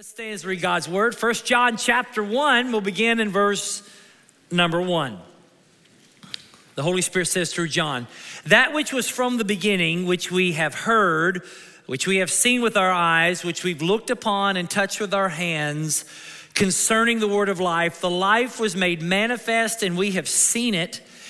Let's stay as read God's word. First John chapter 1, we'll begin in verse number 1. The Holy Spirit says through John, That which was from the beginning, which we have heard, which we have seen with our eyes, which we've looked upon and touched with our hands, concerning the word of life, the life was made manifest, and we have seen it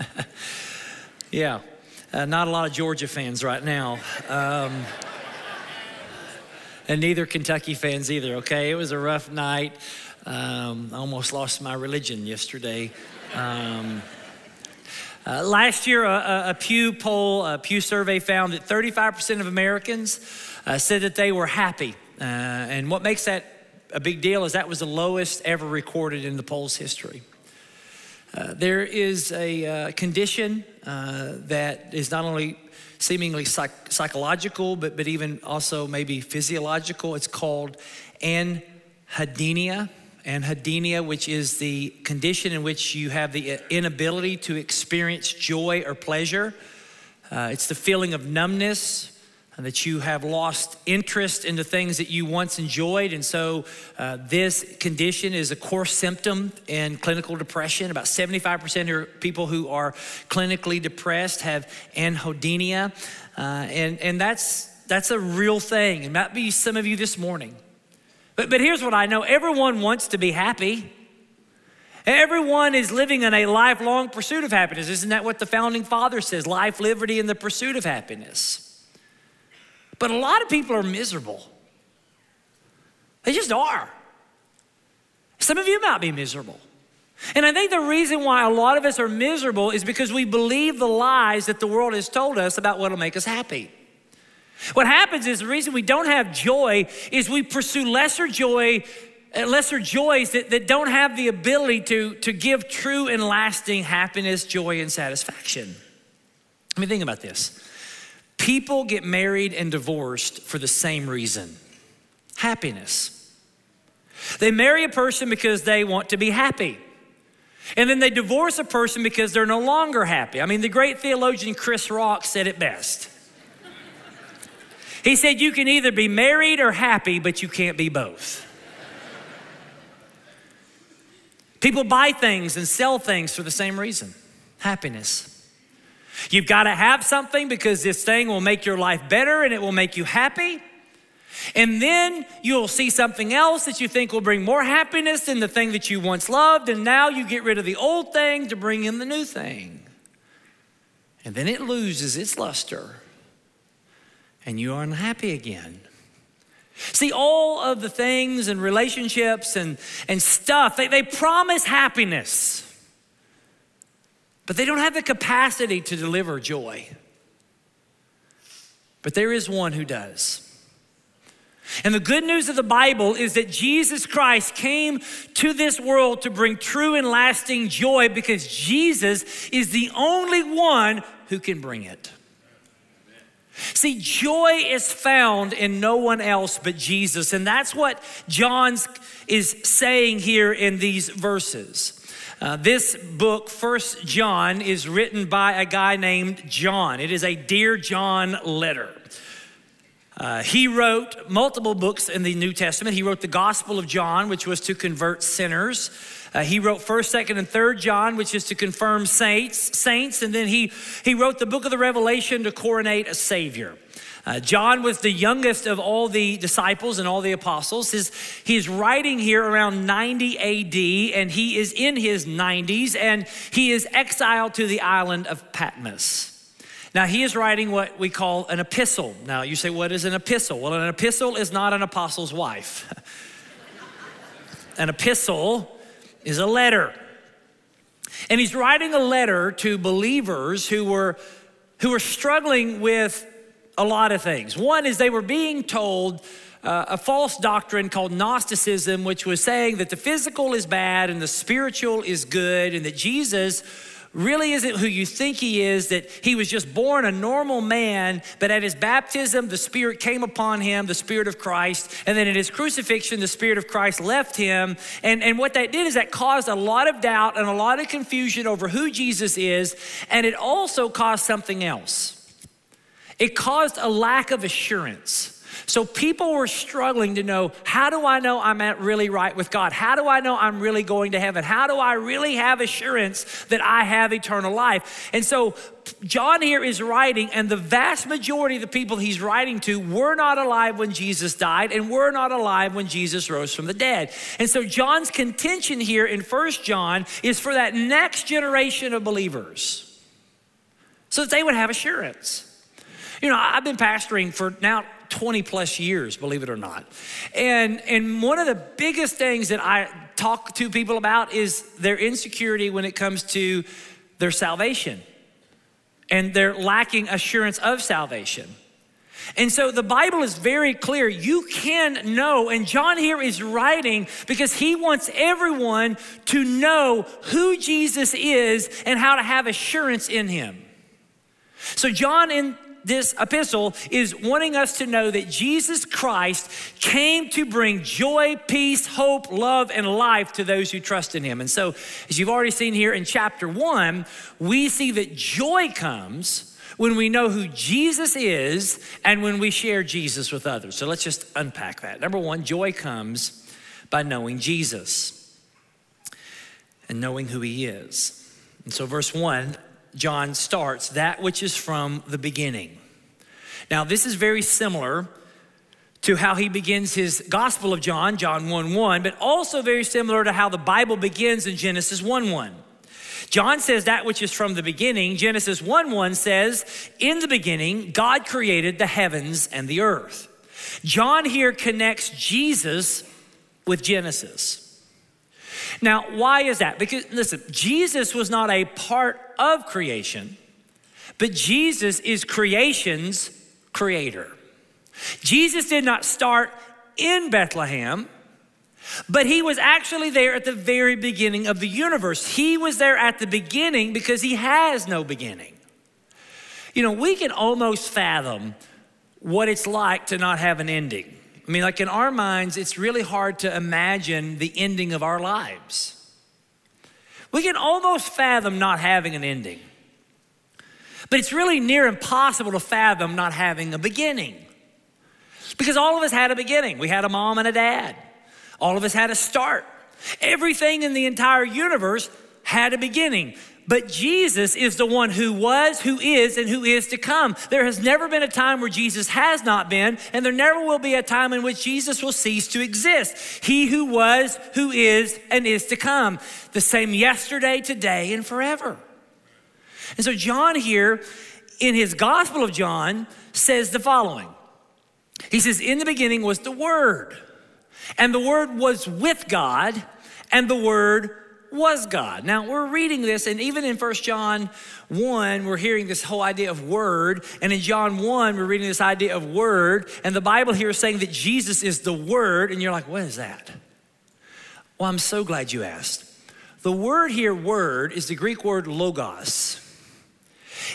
yeah, uh, not a lot of Georgia fans right now. Um, and neither Kentucky fans either, okay? It was a rough night. Um, I almost lost my religion yesterday. Um, uh, last year, a, a, Pew poll, a Pew survey found that 35% of Americans uh, said that they were happy. Uh, and what makes that a big deal is that was the lowest ever recorded in the poll's history. Uh, there is a uh, condition uh, that is not only seemingly psych- psychological, but, but even also maybe physiological. It's called anhedonia. Anhedonia, which is the condition in which you have the inability to experience joy or pleasure. Uh, it's the feeling of numbness, and that you have lost interest in the things that you once enjoyed. And so, uh, this condition is a core symptom in clinical depression. About 75% of people who are clinically depressed have anhedonia. Uh, and, and that's, that's a real thing. It might be some of you this morning. But, but here's what I know everyone wants to be happy. Everyone is living in a lifelong pursuit of happiness. Isn't that what the founding father says? Life, liberty, and the pursuit of happiness. But a lot of people are miserable. They just are. Some of you might be miserable. And I think the reason why a lot of us are miserable is because we believe the lies that the world has told us about what will make us happy. What happens is the reason we don't have joy is we pursue lesser joy, uh, lesser joys that, that don't have the ability to, to give true and lasting happiness, joy, and satisfaction. Let me think about this. People get married and divorced for the same reason happiness. They marry a person because they want to be happy. And then they divorce a person because they're no longer happy. I mean, the great theologian Chris Rock said it best. He said, You can either be married or happy, but you can't be both. People buy things and sell things for the same reason happiness. You've got to have something because this thing will make your life better and it will make you happy. And then you'll see something else that you think will bring more happiness than the thing that you once loved. And now you get rid of the old thing to bring in the new thing. And then it loses its luster. And you are unhappy again. See, all of the things and relationships and, and stuff, they, they promise happiness but they don't have the capacity to deliver joy. But there is one who does. And the good news of the Bible is that Jesus Christ came to this world to bring true and lasting joy because Jesus is the only one who can bring it. See, joy is found in no one else but Jesus. And that's what John is saying here in these verses. Uh, this book, First John, is written by a guy named John. It is a Dear John letter. Uh, he wrote multiple books in the New Testament. He wrote the Gospel of John, which was to convert sinners. Uh, he wrote First, Second, and Third John, which is to confirm saints. Saints, and then he he wrote the Book of the Revelation to coronate a Savior. Uh, John was the youngest of all the disciples and all the apostles. His, he's writing here around 90 AD, and he is in his 90s, and he is exiled to the island of Patmos. Now, he is writing what we call an epistle. Now, you say, what is an epistle? Well, an epistle is not an apostle's wife. an epistle is a letter. And he's writing a letter to believers who were, who were struggling with a lot of things. One is they were being told uh, a false doctrine called Gnosticism, which was saying that the physical is bad and the spiritual is good, and that Jesus really isn't who you think he is, that he was just born a normal man, but at his baptism, the Spirit came upon him, the Spirit of Christ, and then at his crucifixion, the Spirit of Christ left him. And, and what that did is that caused a lot of doubt and a lot of confusion over who Jesus is, and it also caused something else. It caused a lack of assurance. So people were struggling to know how do I know I'm at really right with God? How do I know I'm really going to heaven? How do I really have assurance that I have eternal life? And so John here is writing, and the vast majority of the people he's writing to were not alive when Jesus died and were not alive when Jesus rose from the dead. And so John's contention here in First John is for that next generation of believers so that they would have assurance. You know, I've been pastoring for now 20 plus years, believe it or not. And, and one of the biggest things that I talk to people about is their insecurity when it comes to their salvation and their lacking assurance of salvation. And so the Bible is very clear. You can know, and John here is writing because he wants everyone to know who Jesus is and how to have assurance in him. So, John in this epistle is wanting us to know that Jesus Christ came to bring joy, peace, hope, love, and life to those who trust in him. And so, as you've already seen here in chapter one, we see that joy comes when we know who Jesus is and when we share Jesus with others. So let's just unpack that. Number one, joy comes by knowing Jesus and knowing who he is. And so, verse one, John starts that which is from the beginning. Now, this is very similar to how he begins his Gospel of John, John 1 1, but also very similar to how the Bible begins in Genesis 1 1. John says that which is from the beginning. Genesis 1 1 says, In the beginning, God created the heavens and the earth. John here connects Jesus with Genesis. Now, why is that? Because, listen, Jesus was not a part of creation, but Jesus is creation's creator. Jesus did not start in Bethlehem, but he was actually there at the very beginning of the universe. He was there at the beginning because he has no beginning. You know, we can almost fathom what it's like to not have an ending. I mean, like in our minds, it's really hard to imagine the ending of our lives. We can almost fathom not having an ending. But it's really near impossible to fathom not having a beginning. Because all of us had a beginning. We had a mom and a dad. All of us had a start. Everything in the entire universe had a beginning. But Jesus is the one who was, who is, and who is to come. There has never been a time where Jesus has not been, and there never will be a time in which Jesus will cease to exist. He who was, who is, and is to come. The same yesterday, today, and forever. And so, John here in his Gospel of John says the following He says, In the beginning was the Word, and the Word was with God, and the Word was God. Now we're reading this, and even in First John 1, we're hearing this whole idea of word. And in John 1, we're reading this idea of word. And the Bible here is saying that Jesus is the word. And you're like, what is that? Well, I'm so glad you asked. The word here, word, is the Greek word logos.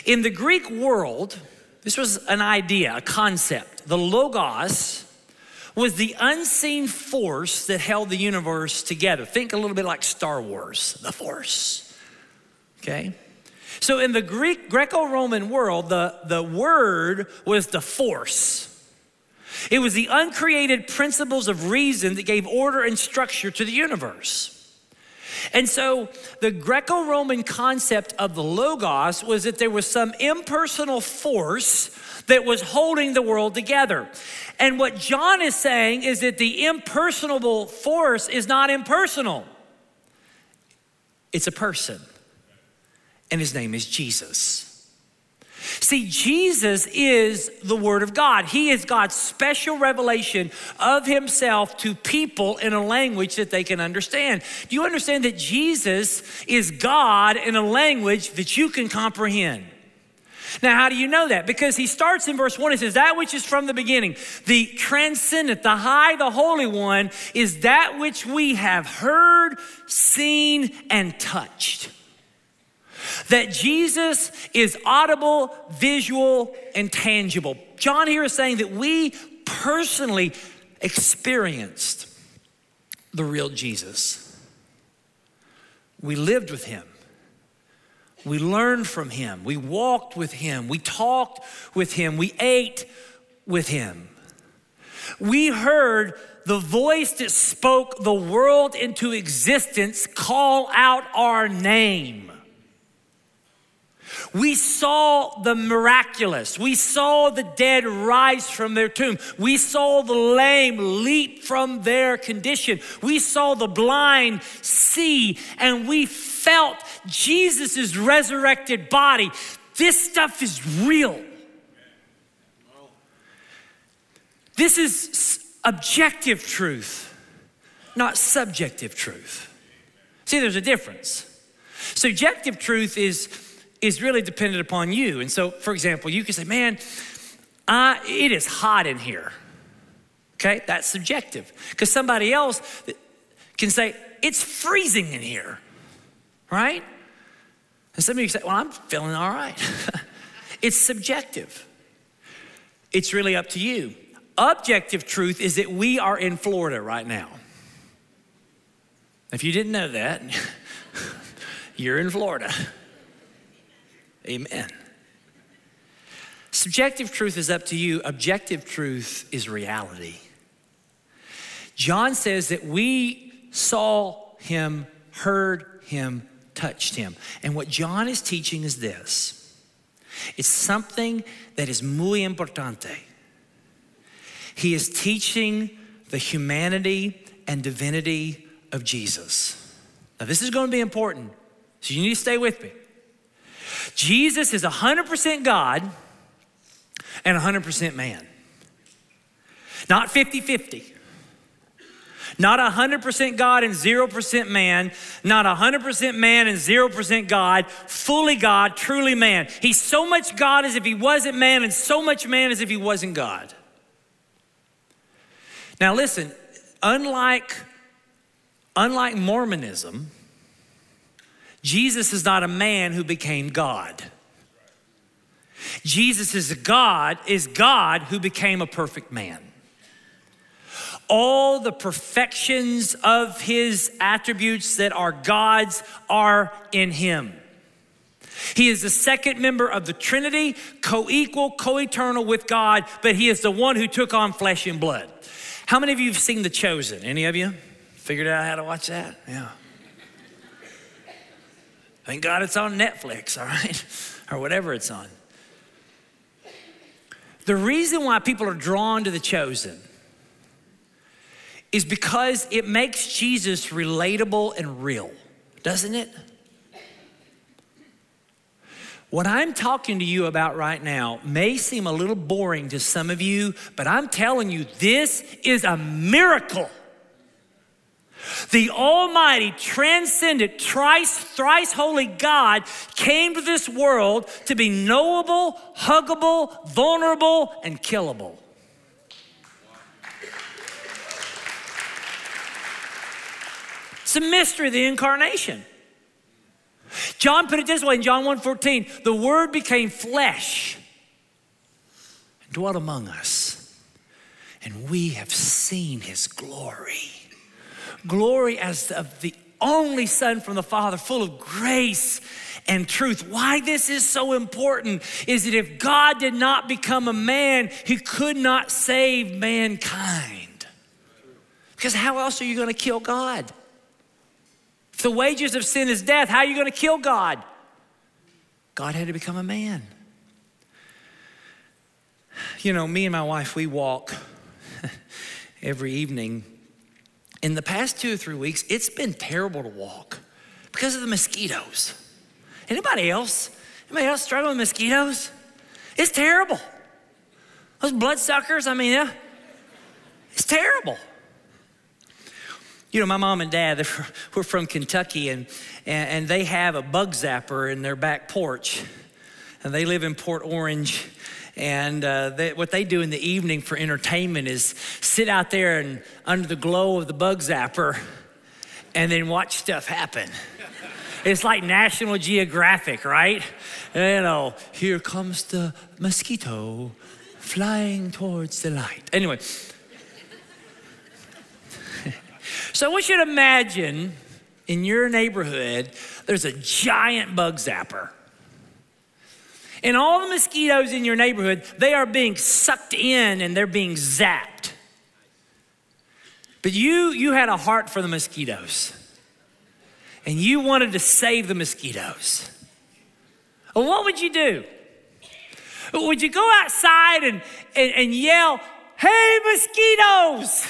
In the Greek world, this was an idea, a concept. The logos was the unseen force that held the universe together. Think a little bit like Star Wars, the force. Okay? So in the Greek Greco-Roman world, the, the word was the force. It was the uncreated principles of reason that gave order and structure to the universe. And so the Greco Roman concept of the Logos was that there was some impersonal force that was holding the world together. And what John is saying is that the impersonable force is not impersonal, it's a person, and his name is Jesus. See, Jesus is the Word of God. He is God's special revelation of Himself to people in a language that they can understand. Do you understand that Jesus is God in a language that you can comprehend? Now, how do you know that? Because he starts in verse 1, he says, That which is from the beginning, the transcendent, the high, the holy one, is that which we have heard, seen, and touched. That Jesus is audible, visual, and tangible. John here is saying that we personally experienced the real Jesus. We lived with him. We learned from him. We walked with him. We talked with him. We ate with him. We heard the voice that spoke the world into existence call out our name. We saw the miraculous. We saw the dead rise from their tomb. We saw the lame leap from their condition. We saw the blind see, and we felt Jesus' resurrected body. This stuff is real. This is objective truth, not subjective truth. See, there's a difference. Subjective truth is is really dependent upon you. And so, for example, you can say, man, it is hot in here. Okay, that's subjective. Because somebody else can say, it's freezing in here, right? And some of you say, well, I'm feeling all right. it's subjective. It's really up to you. Objective truth is that we are in Florida right now. If you didn't know that, you're in Florida. Amen. Subjective truth is up to you, objective truth is reality. John says that we saw him, heard him, touched him. And what John is teaching is this it's something that is muy importante. He is teaching the humanity and divinity of Jesus. Now, this is going to be important, so you need to stay with me. Jesus is 100% God and 100% man. Not 50 50. Not 100% God and 0% man, not 100% man and 0% God, fully God, truly man. He's so much God as if he wasn't man, and so much man as if he wasn't God. Now, listen, unlike, unlike Mormonism, Jesus is not a man who became God. Jesus is God, is God who became a perfect man. All the perfections of his attributes that are God's are in him. He is the second member of the Trinity, co equal, co eternal with God, but he is the one who took on flesh and blood. How many of you have seen The Chosen? Any of you figured out how to watch that? Yeah. Thank God it's on Netflix, all right? or whatever it's on. The reason why people are drawn to the chosen is because it makes Jesus relatable and real, doesn't it? What I'm talking to you about right now may seem a little boring to some of you, but I'm telling you, this is a miracle. The Almighty, transcendent, thrice, thrice holy God came to this world to be knowable, huggable, vulnerable, and killable. It's a mystery of the incarnation. John put it this way in John 1:14, the word became flesh and dwelt among us, and we have seen his glory glory as of the only Son from the Father, full of grace and truth. Why this is so important is that if God did not become a man, he could not save mankind. Because how else are you going to kill God? If the wages of sin is death, how are you going to kill God? God had to become a man. You know, me and my wife, we walk every evening in the past two or three weeks, it's been terrible to walk because of the mosquitoes. Anybody else? Anybody else struggling with mosquitoes? It's terrible. Those bloodsuckers, I mean, yeah, it's terrible. You know, my mom and dad, we're from Kentucky, and, and they have a bug zapper in their back porch. and they live in Port Orange. And uh, they, what they do in the evening for entertainment is sit out there and under the glow of the bug zapper and then watch stuff happen. It's like National Geographic, right? You know, here comes the mosquito flying towards the light. Anyway, so I want you to imagine in your neighborhood, there's a giant bug zapper. And all the mosquitoes in your neighborhood, they are being sucked in and they're being zapped. But you, you had a heart for the mosquitoes. And you wanted to save the mosquitoes. Well, what would you do? Would you go outside and, and, and yell, Hey, mosquitoes,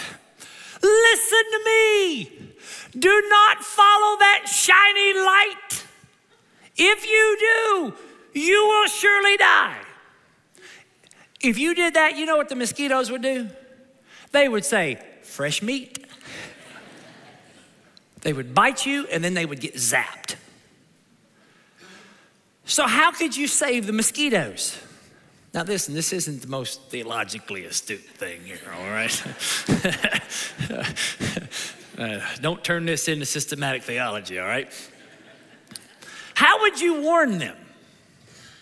listen to me. Do not follow that shiny light. If you do, you will surely die. If you did that, you know what the mosquitoes would do? They would say, fresh meat. They would bite you and then they would get zapped. So, how could you save the mosquitoes? Now, listen, this isn't the most theologically astute thing here, all right? uh, don't turn this into systematic theology, all right? How would you warn them?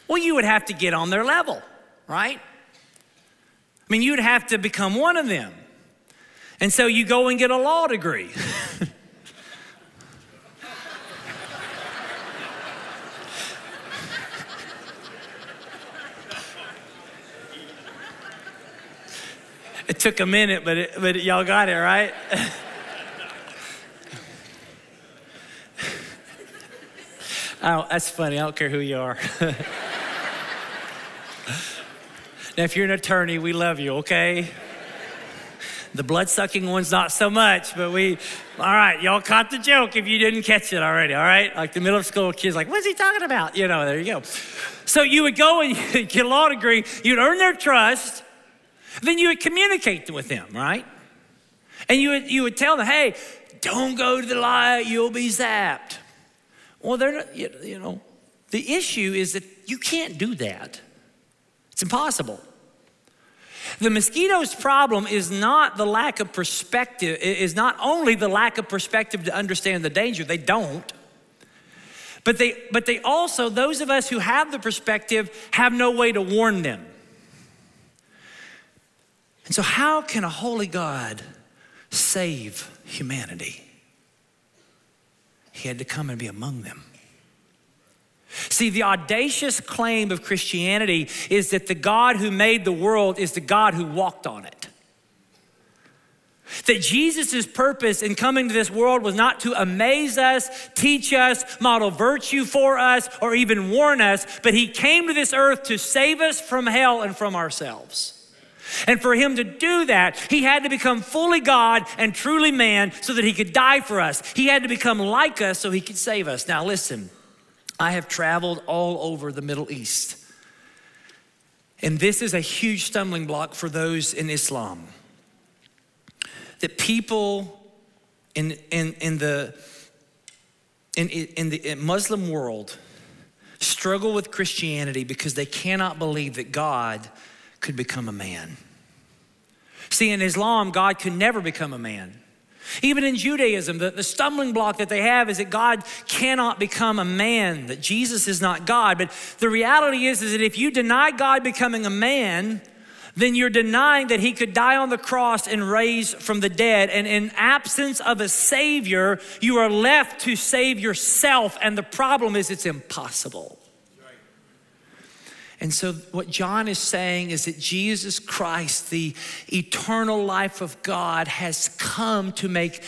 Well, you would have to get on their level, right? I mean, you'd have to become one of them. And so you go and get a law degree. It took a minute, but, it, but y'all got it, right? oh, that's funny. I don't care who you are. now, if you're an attorney, we love you, okay? The blood sucking one's not so much, but we, all right, y'all caught the joke if you didn't catch it already, all right? Like the middle school kids, like, what's he talking about? You know, there you go. So you would go and get a law degree, you'd earn their trust, then you would communicate with them, right? And you would, you would tell them, hey, don't go to the light, you'll be zapped. Well, they're not, you know, the issue is that you can't do that. It's impossible. The mosquito's problem is not the lack of perspective, is not only the lack of perspective to understand the danger, they don't. But they, but they also, those of us who have the perspective, have no way to warn them. And so, how can a holy God save humanity? He had to come and be among them. See, the audacious claim of Christianity is that the God who made the world is the God who walked on it. That Jesus' purpose in coming to this world was not to amaze us, teach us, model virtue for us, or even warn us, but he came to this earth to save us from hell and from ourselves. And for him to do that, he had to become fully God and truly man so that he could die for us. He had to become like us so he could save us. Now, listen, I have traveled all over the Middle East. And this is a huge stumbling block for those in Islam. That people in, in, in the, in, in the Muslim world struggle with Christianity because they cannot believe that God could become a man. See, in Islam, God could never become a man. Even in Judaism, the, the, stumbling block that they have is that God cannot become a man, that Jesus is not God. But the reality is, is that if you deny God becoming a man, then you're denying that he could die on the cross and raise from the dead. And in absence of a savior, you are left to save yourself. And the problem is, it's impossible. And so, what John is saying is that Jesus Christ, the eternal life of God, has come to make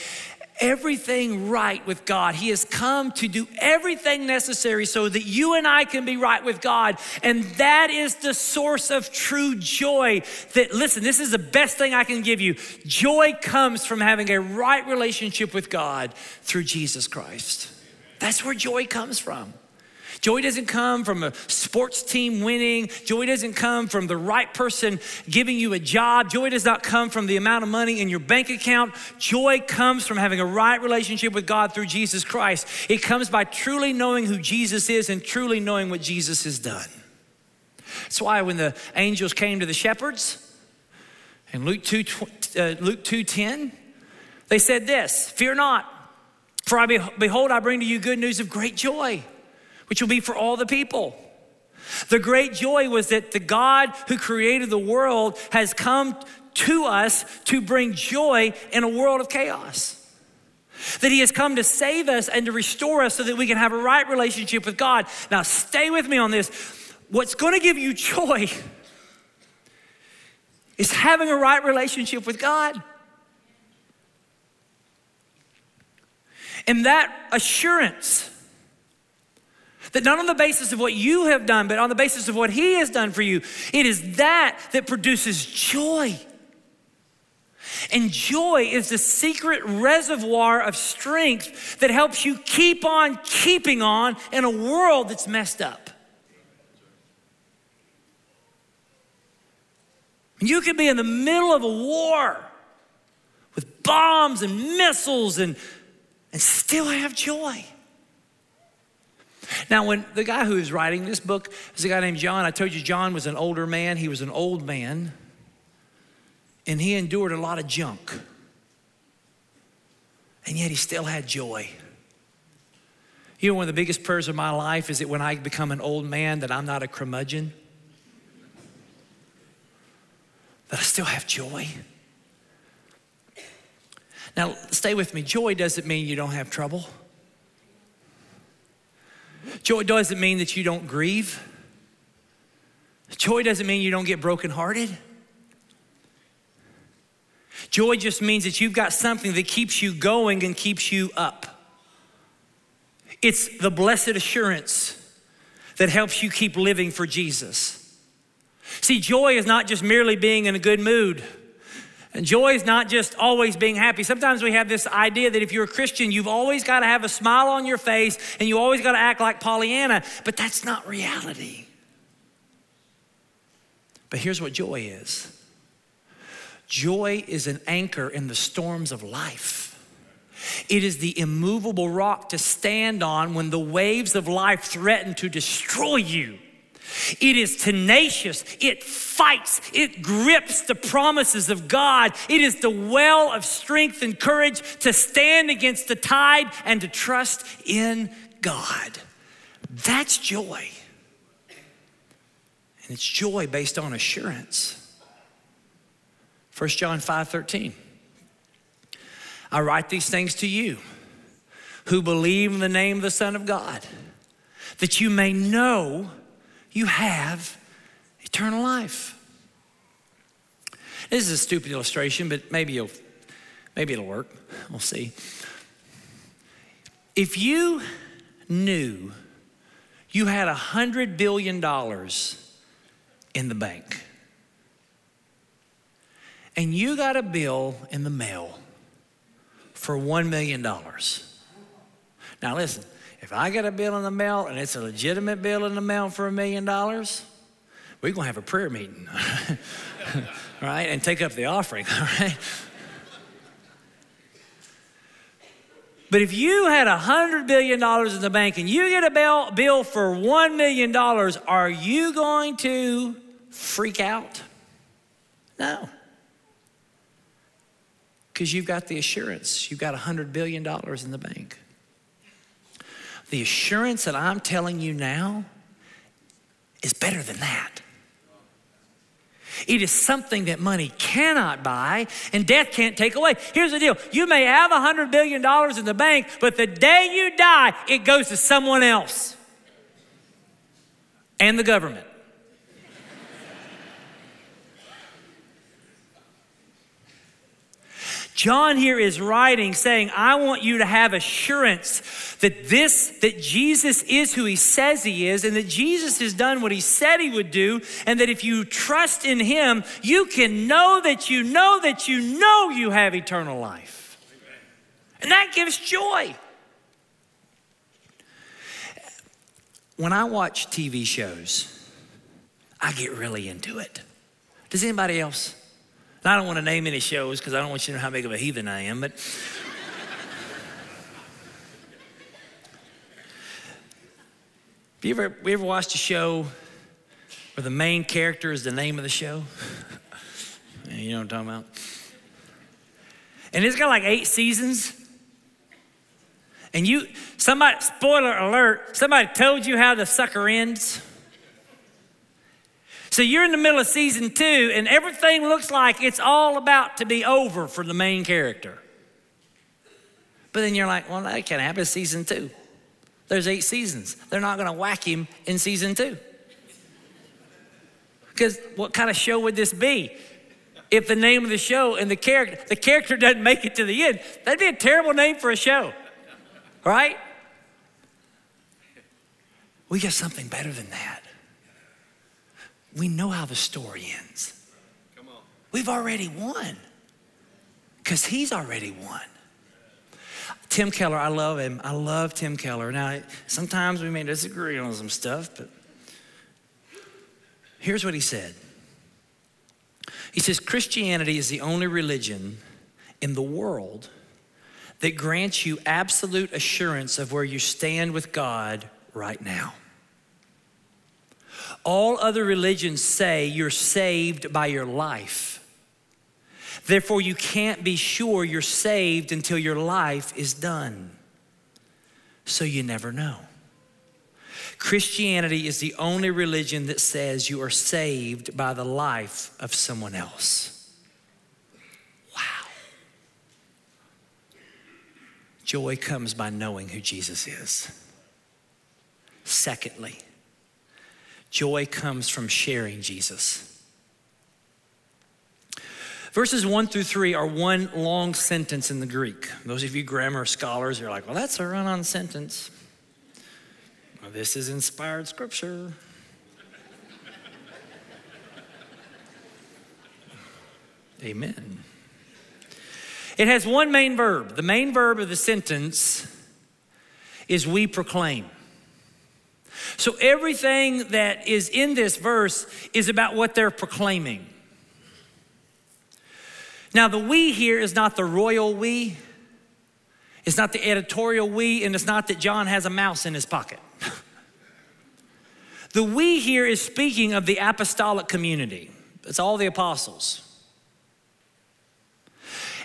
everything right with God. He has come to do everything necessary so that you and I can be right with God. And that is the source of true joy. That, listen, this is the best thing I can give you. Joy comes from having a right relationship with God through Jesus Christ. That's where joy comes from. Joy doesn't come from a sports team winning. Joy doesn't come from the right person giving you a job. Joy does not come from the amount of money in your bank account. Joy comes from having a right relationship with God through Jesus Christ. It comes by truly knowing who Jesus is and truly knowing what Jesus has done. That's why when the angels came to the shepherds in Luke 2, uh, Luke 2.10, they said this, fear not, for I be, behold, I bring to you good news of great joy, which will be for all the people. The great joy was that the God who created the world has come to us to bring joy in a world of chaos. That he has come to save us and to restore us so that we can have a right relationship with God. Now, stay with me on this. What's going to give you joy is having a right relationship with God. And that assurance that not on the basis of what you have done, but on the basis of what He has done for you, it is that that produces joy. And joy is the secret reservoir of strength that helps you keep on keeping on in a world that's messed up. You could be in the middle of a war with bombs and missiles and, and still have joy. Now, when the guy who is writing this book is a guy named John, I told you John was an older man, he was an old man, and he endured a lot of junk. And yet he still had joy. You know, one of the biggest prayers of my life is that when I become an old man, that I'm not a curmudgeon, that I still have joy. Now, stay with me. Joy doesn't mean you don't have trouble. Joy doesn't mean that you don't grieve. Joy doesn't mean you don't get brokenhearted. Joy just means that you've got something that keeps you going and keeps you up. It's the blessed assurance that helps you keep living for Jesus. See, joy is not just merely being in a good mood. And joy is not just always being happy. Sometimes we have this idea that if you're a Christian, you've always got to have a smile on your face and you always got to act like Pollyanna, but that's not reality. But here's what joy is joy is an anchor in the storms of life. It is the immovable rock to stand on when the waves of life threaten to destroy you. It is tenacious. It fights. It grips the promises of God. It is the well of strength and courage to stand against the tide and to trust in God. That's joy. And it's joy based on assurance. 1 John 5 13. I write these things to you who believe in the name of the Son of God, that you may know you have eternal life. This is a stupid illustration, but maybe you'll, maybe it'll work. We'll see. If you knew you had a hundred billion dollars in the bank, and you got a bill in the mail for $1 million. Now, listen, if I get a bill in the mail and it's a legitimate bill in the mail for a million dollars, we're going to have a prayer meeting, right? And take up the offering, all right? But if you had a $100 billion in the bank and you get a bill, bill for $1 million, are you going to freak out? No. Because you've got the assurance, you've got $100 billion in the bank. The assurance that I'm telling you now is better than that. It is something that money cannot buy and death can't take away. Here's the deal you may have $100 billion in the bank, but the day you die, it goes to someone else and the government. John here is writing saying, I want you to have assurance that this, that Jesus is who he says he is, and that Jesus has done what he said he would do, and that if you trust in him, you can know that you know that you know you have eternal life. And that gives joy. When I watch TV shows, I get really into it. Does anybody else? I don't want to name any shows because I don't want you to know how big of a heathen I am, but. Have you ever, we ever watched a show where the main character is the name of the show. you know what I'm talking about? And it's got like eight seasons. And you, somebody, spoiler alert, somebody told you how the sucker ends. So you're in the middle of season two, and everything looks like it's all about to be over for the main character. But then you're like, well, that can't happen. In season two. There's eight seasons. They're not going to whack him in season two. Because what kind of show would this be? If the name of the show and the character, the character doesn't make it to the end, that'd be a terrible name for a show, right? We got something better than that. We know how the story ends. Come on. We've already won because he's already won. Tim Keller, I love him. I love Tim Keller. Now, sometimes we may disagree on some stuff, but here's what he said He says, Christianity is the only religion in the world that grants you absolute assurance of where you stand with God right now. All other religions say you're saved by your life. Therefore, you can't be sure you're saved until your life is done. So you never know. Christianity is the only religion that says you are saved by the life of someone else. Wow. Joy comes by knowing who Jesus is. Secondly, joy comes from sharing Jesus. Verses one through three are one long sentence in the Greek. Those of you grammar scholars are like, well, that's a run on sentence. Well, this is inspired scripture. Amen. It has one main verb. The main verb of the sentence is we proclaim. So everything that is in this verse is about what they're proclaiming. Now, the we here is not the royal we, it's not the editorial we, and it's not that John has a mouse in his pocket. the we here is speaking of the apostolic community, it's all the apostles.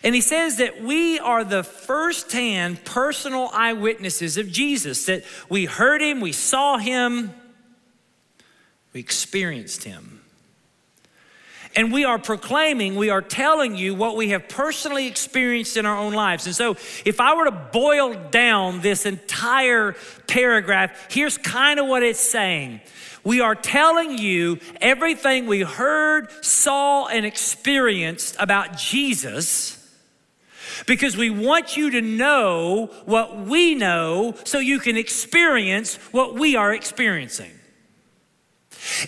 And he says that we are the firsthand personal eyewitnesses of Jesus, that we heard him, we saw him, we experienced him. And we are proclaiming, we are telling you what we have personally experienced in our own lives. And so, if I were to boil down this entire paragraph, here's kind of what it's saying. We are telling you everything we heard, saw, and experienced about Jesus because we want you to know what we know so you can experience what we are experiencing.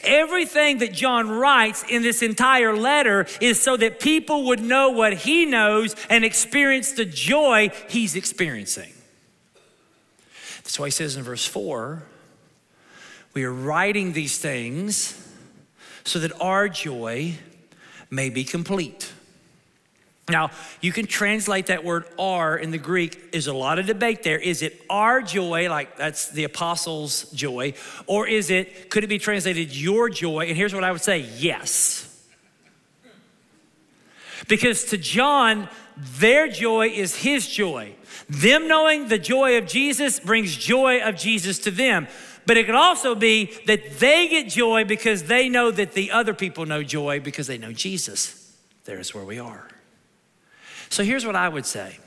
Everything that John writes in this entire letter is so that people would know what he knows and experience the joy he's experiencing. That's why he says in verse 4 we are writing these things so that our joy may be complete. Now, you can translate that word "our" in the Greek. There's a lot of debate there. Is it our joy, like that's the apostles' joy, or is it, could it be translated your joy? And here's what I would say yes. Because to John, their joy is his joy. Them knowing the joy of Jesus brings joy of Jesus to them. But it could also be that they get joy because they know that the other people know joy because they know Jesus. There's where we are. So here's what I would say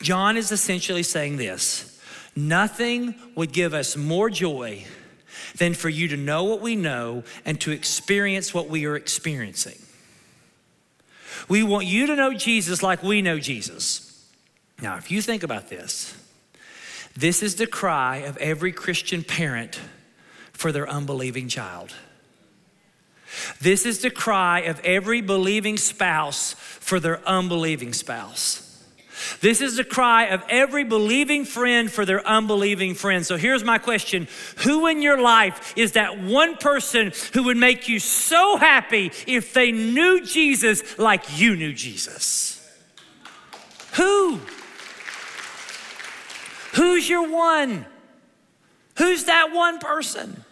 John is essentially saying this nothing would give us more joy than for you to know what we know and to experience what we are experiencing. We want you to know Jesus like we know Jesus. Now, if you think about this, this is the cry of every Christian parent for their unbelieving child. This is the cry of every believing spouse for their unbelieving spouse. This is the cry of every believing friend for their unbelieving friend. So here's my question Who in your life is that one person who would make you so happy if they knew Jesus like you knew Jesus? Who? Who's your one? Who's that one person?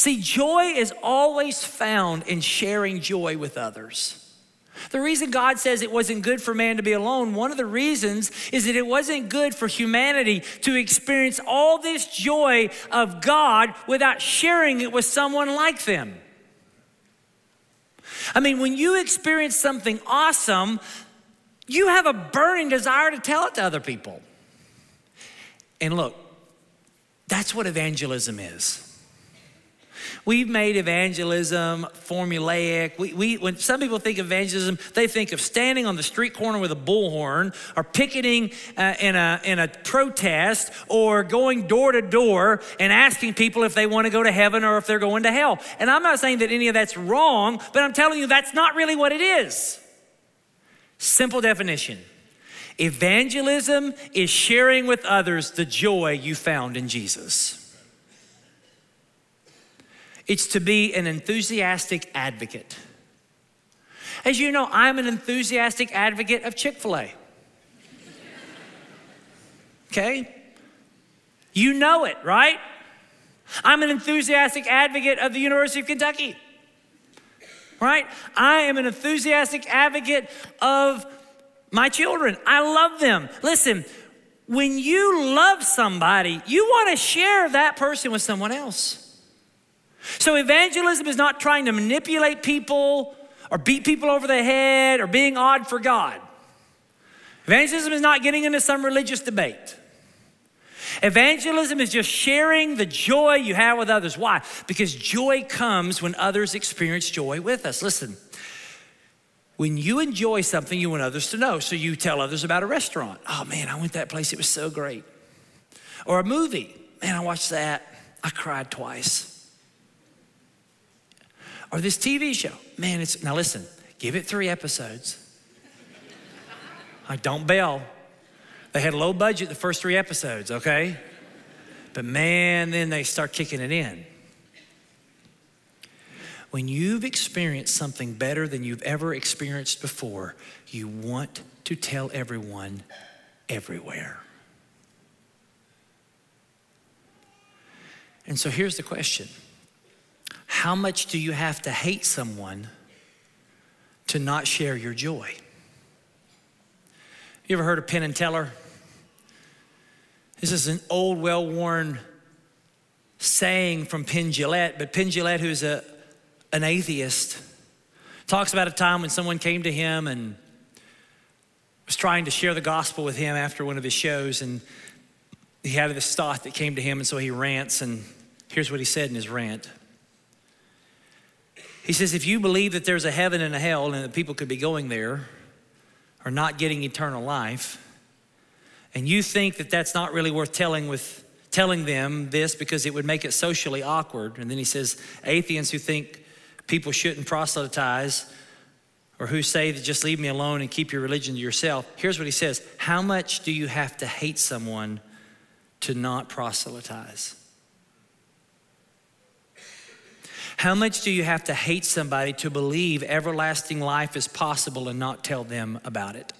See, joy is always found in sharing joy with others. The reason God says it wasn't good for man to be alone, one of the reasons is that it wasn't good for humanity to experience all this joy of God without sharing it with someone like them. I mean, when you experience something awesome, you have a burning desire to tell it to other people. And look, that's what evangelism is. We've made evangelism formulaic. We, we, when some people think of evangelism, they think of standing on the street corner with a bullhorn or picketing uh, in, a, in a protest or going door to door and asking people if they want to go to heaven or if they're going to hell. And I'm not saying that any of that's wrong, but I'm telling you that's not really what it is. Simple definition. Evangelism is sharing with others the joy you found in Jesus. It's to be an enthusiastic advocate. As you know, I'm an enthusiastic advocate of Chick fil A. Okay? You know it, right? I'm an enthusiastic advocate of the University of Kentucky. Right? I am an enthusiastic advocate of my children. I love them. Listen, when you love somebody, you want to share that person with someone else. So, evangelism is not trying to manipulate people or beat people over the head or being odd for God. Evangelism is not getting into some religious debate. Evangelism is just sharing the joy you have with others. Why? Because joy comes when others experience joy with us. Listen, when you enjoy something, you want others to know. So you tell others about a restaurant. Oh man, I went that place, it was so great. Or a movie. Man, I watched that. I cried twice. Or this TV show. Man, it's, now listen, give it three episodes. I don't bail. They had low budget the first three episodes, okay? But man, then they start kicking it in. When you've experienced something better than you've ever experienced before, you want to tell everyone everywhere. And so here's the question how much do you have to hate someone to not share your joy? You ever heard of Penn and Teller? This is an old, well worn saying from Penn Jillette, but Penn Jillette, who's a, an atheist, talks about a time when someone came to him and was trying to share the gospel with him after one of his shows. And he had this thought that came to him, and so he rants. And here's what he said in his rant he says, if you believe that there's a heaven and a hell and that people could be going there or not getting eternal life, and you think that that's not really worth telling with telling them this because it would make it socially awkward. And then he says, atheists who think people shouldn't proselytize or who say that just leave me alone and keep your religion to yourself. Here's what he says How much do you have to hate someone to not proselytize? How much do you have to hate somebody to believe everlasting life is possible and not tell them about it?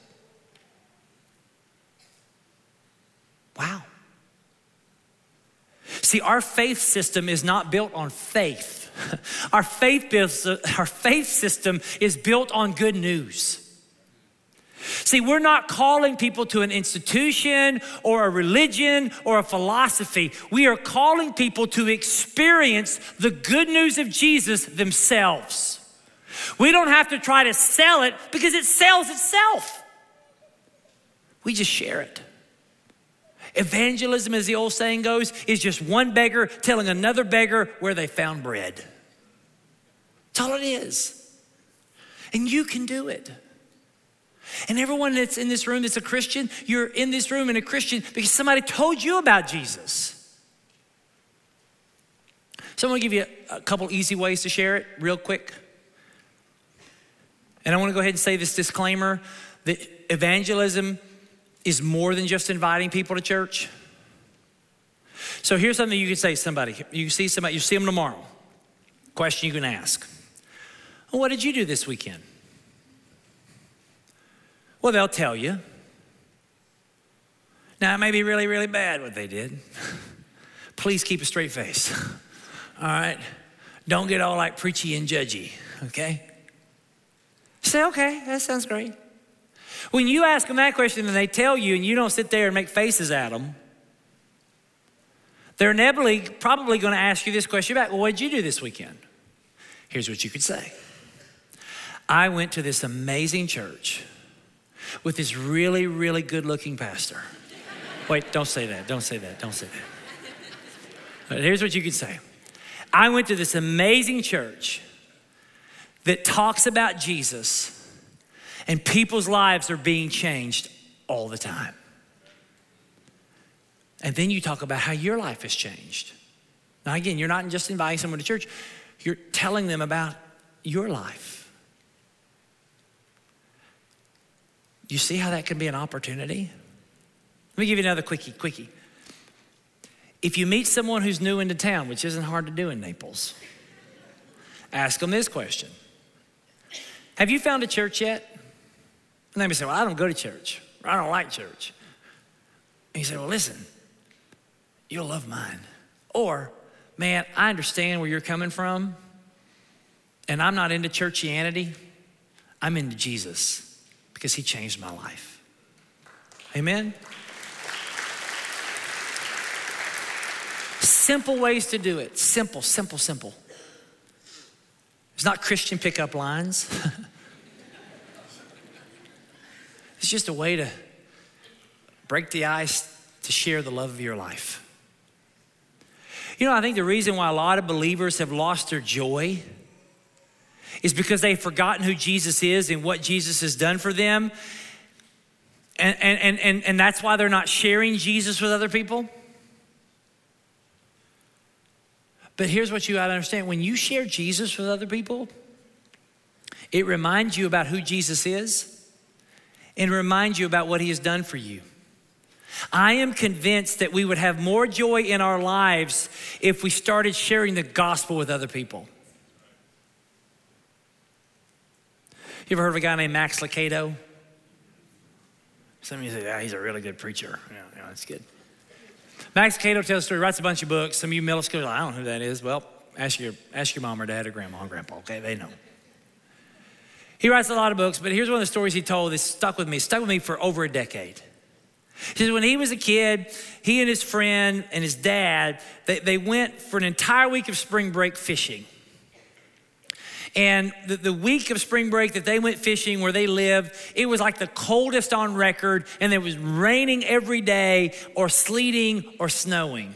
Wow. See, our faith system is not built on faith. Our faith, our faith system is built on good news. See, we're not calling people to an institution or a religion or a philosophy. We are calling people to experience the good news of Jesus themselves. We don't have to try to sell it because it sells itself. We just share it. Evangelism, as the old saying goes, is just one beggar telling another beggar where they found bread. That's all it is. And you can do it. And everyone that's in this room that's a Christian, you're in this room and a Christian because somebody told you about Jesus. So I'm gonna give you a couple easy ways to share it real quick. And I wanna go ahead and say this disclaimer that evangelism is more than just inviting people to church. So here's something you can say to somebody. You see somebody, you see them tomorrow. Question you can ask. What did you do this weekend? Well, they'll tell you. Now, it may be really, really bad what they did. Please keep a straight face. All right? Don't get all like preachy and judgy, okay? Say, okay, that sounds great. When you ask them that question and they tell you, and you don't sit there and make faces at them, they're inevitably probably going to ask you this question back Well, what did you do this weekend? Here's what you could say I went to this amazing church with this really, really good looking pastor. Wait, don't say that. Don't say that. Don't say that. Here's what you could say I went to this amazing church that talks about Jesus, and people's lives are being changed all the time. And then you talk about how your life has changed. Now, again, you're not just inviting someone to church, you're telling them about your life. You see how that can be an opportunity? Let me give you another quickie, quickie. If you meet someone who's new into town, which isn't hard to do in Naples, ask them this question Have you found a church yet? And they may say, Well, I don't go to church, or I don't like church. And you say, Well, listen, you'll love mine. Or, man, I understand where you're coming from, and I'm not into churchianity. I'm into Jesus because he changed my life. Amen? Simple ways to do it. Simple, simple, simple. It's not Christian pickup lines. it's just a way to break the ice to share the love of your life. You know, I think the reason why a lot of believers have lost their joy is because they've forgotten who Jesus is and what Jesus has done for them. And, and, and, and that's why they're not sharing Jesus with other people. But here's what you got to understand when you share Jesus with other people, it reminds you about who Jesus is and reminds you about what he has done for you. I am convinced that we would have more joy in our lives if we started sharing the gospel with other people. You ever heard of a guy named Max Lucado? Some of you say, yeah, he's a really good preacher. Yeah, yeah that's good. Max Lucado tells a story, writes a bunch of books. Some of you middle schoolers, I don't know who that is. Well, ask your, ask your mom or dad or grandma and grandpa, okay? They know. He writes a lot of books, but here's one of the stories he told that stuck with me, stuck with me for over a decade. He says when he was a kid, he and his friend and his dad, they, they went for an entire week of spring break fishing. And the, the week of spring break that they went fishing where they lived, it was like the coldest on record, and it was raining every day, or sleeting, or snowing.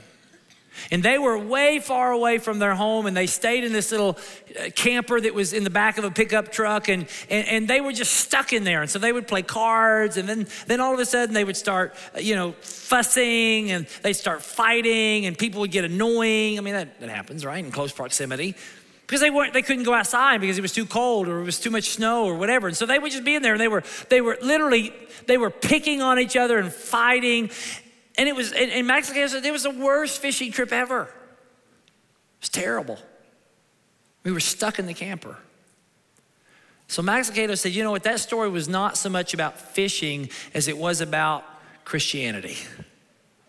And they were way far away from their home, and they stayed in this little uh, camper that was in the back of a pickup truck, and, and, and they were just stuck in there. And so they would play cards, and then, then all of a sudden they would start, uh, you know, fussing, and they'd start fighting, and people would get annoying. I mean, that, that happens, right, in close proximity. Because they weren't, they couldn't go outside because it was too cold or it was too much snow or whatever. And so they would just be in there and they were, they were literally, they were picking on each other and fighting. And it was, and Max said, it was the worst fishing trip ever. It was terrible. We were stuck in the camper. So Max Lucado said, you know what, that story was not so much about fishing as it was about Christianity.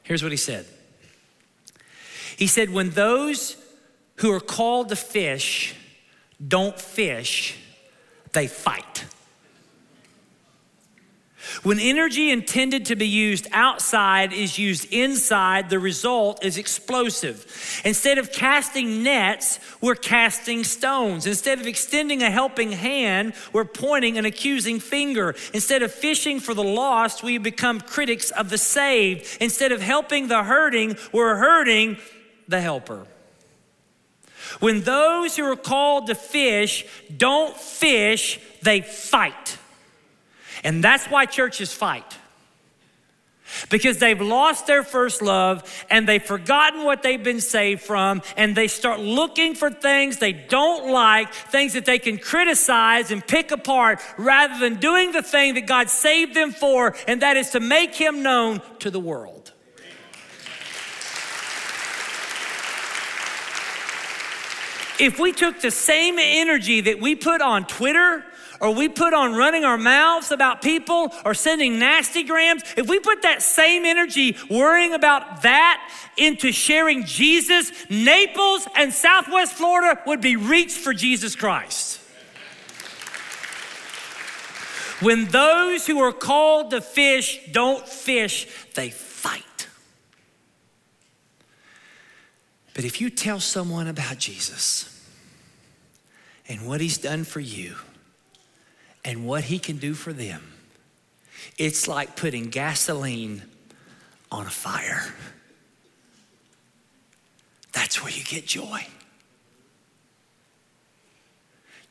Here's what he said. He said, when those who are called to fish don't fish, they fight. When energy intended to be used outside is used inside, the result is explosive. Instead of casting nets, we're casting stones. Instead of extending a helping hand, we're pointing an accusing finger. Instead of fishing for the lost, we become critics of the saved. Instead of helping the hurting, we're hurting the helper. When those who are called to fish don't fish, they fight. And that's why churches fight. Because they've lost their first love and they've forgotten what they've been saved from, and they start looking for things they don't like, things that they can criticize and pick apart, rather than doing the thing that God saved them for, and that is to make Him known to the world. If we took the same energy that we put on Twitter or we put on running our mouths about people or sending nasty grams, if we put that same energy worrying about that into sharing Jesus, Naples and Southwest Florida would be reached for Jesus Christ. When those who are called to fish don't fish, they fight. But if you tell someone about Jesus and what he's done for you and what he can do for them, it's like putting gasoline on a fire. That's where you get joy.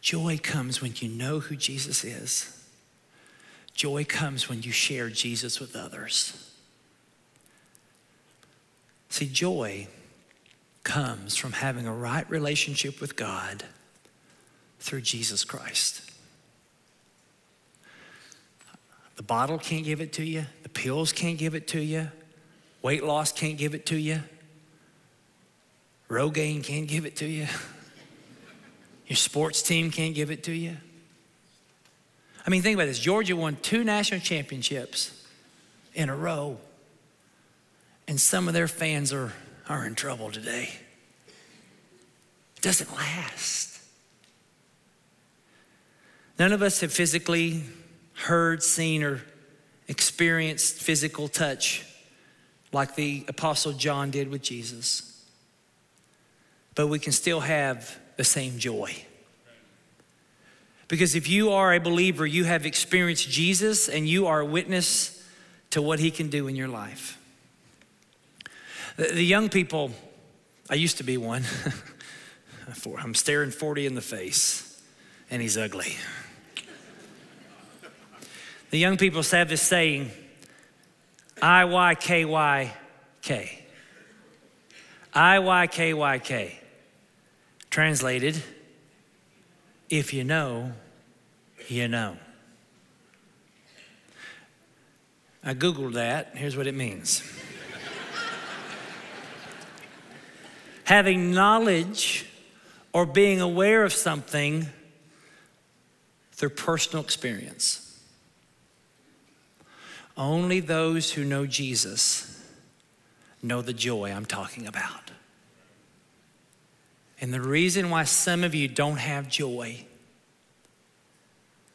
Joy comes when you know who Jesus is. Joy comes when you share Jesus with others. See, joy comes from having a right relationship with God through Jesus Christ. The bottle can't give it to you, the pills can't give it to you, weight loss can't give it to you, Rogaine can't give it to you, your sports team can't give it to you. I mean, think about this. Georgia won two national championships in a row, and some of their fans are, are in trouble today. It doesn't last. None of us have physically heard, seen, or experienced physical touch like the Apostle John did with Jesus. But we can still have the same joy. Because if you are a believer, you have experienced Jesus and you are a witness to what he can do in your life. The, the young people, I used to be one. I'm staring 40 in the face, and he's ugly. The young people have this saying, I Y K Y K. I Y K Y K. Translated, if you know, you know. I Googled that. Here's what it means having knowledge or being aware of something through personal experience. Only those who know Jesus know the joy I'm talking about. And the reason why some of you don't have joy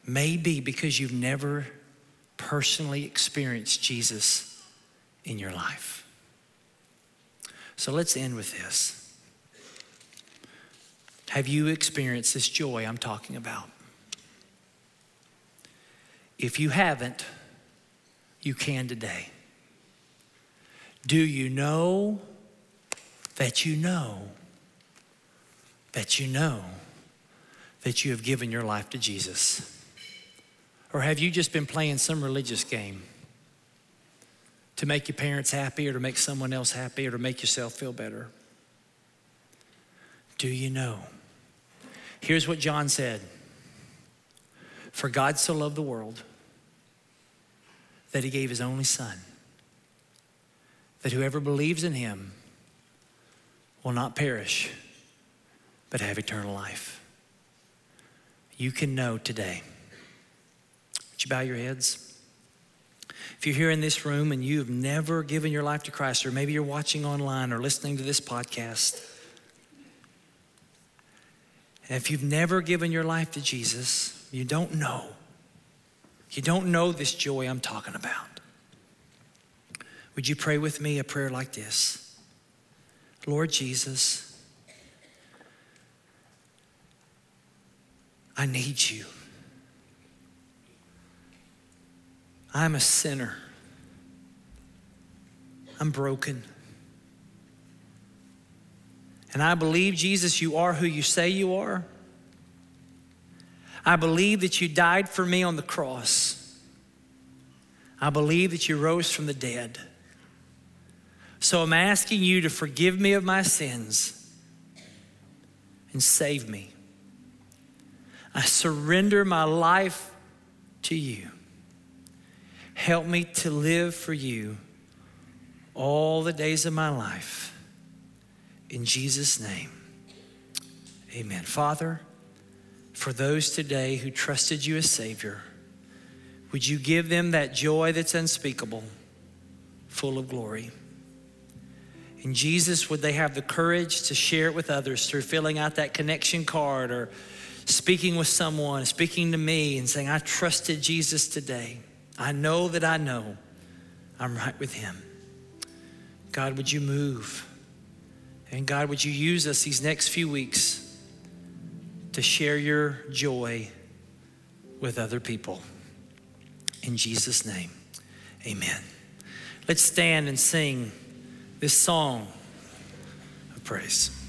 may be because you've never personally experienced Jesus in your life. So let's end with this. Have you experienced this joy I'm talking about? If you haven't, you can today. Do you know that you know that you know that you have given your life to Jesus? Or have you just been playing some religious game to make your parents happy or to make someone else happy or to make yourself feel better? Do you know? Here's what John said For God so loved the world that he gave his only son, that whoever believes in him will not perish, but have eternal life. You can know today. Would you bow your heads? If you're here in this room and you've never given your life to Christ, or maybe you're watching online or listening to this podcast, and if you've never given your life to Jesus, you don't know. You don't know this joy I'm talking about. Would you pray with me a prayer like this? Lord Jesus, I need you. I'm a sinner. I'm broken. And I believe, Jesus, you are who you say you are. I believe that you died for me on the cross. I believe that you rose from the dead. So I'm asking you to forgive me of my sins and save me. I surrender my life to you. Help me to live for you all the days of my life. In Jesus' name, amen. Father, for those today who trusted you as Savior. Would you give them that joy that's unspeakable, full of glory? And Jesus, would they have the courage to share it with others through filling out that connection card or speaking with someone, speaking to me, and saying, I trusted Jesus today. I know that I know I'm right with Him. God, would you move? And God, would you use us these next few weeks to share your joy with other people? In Jesus' name, amen. Let's stand and sing this song of praise.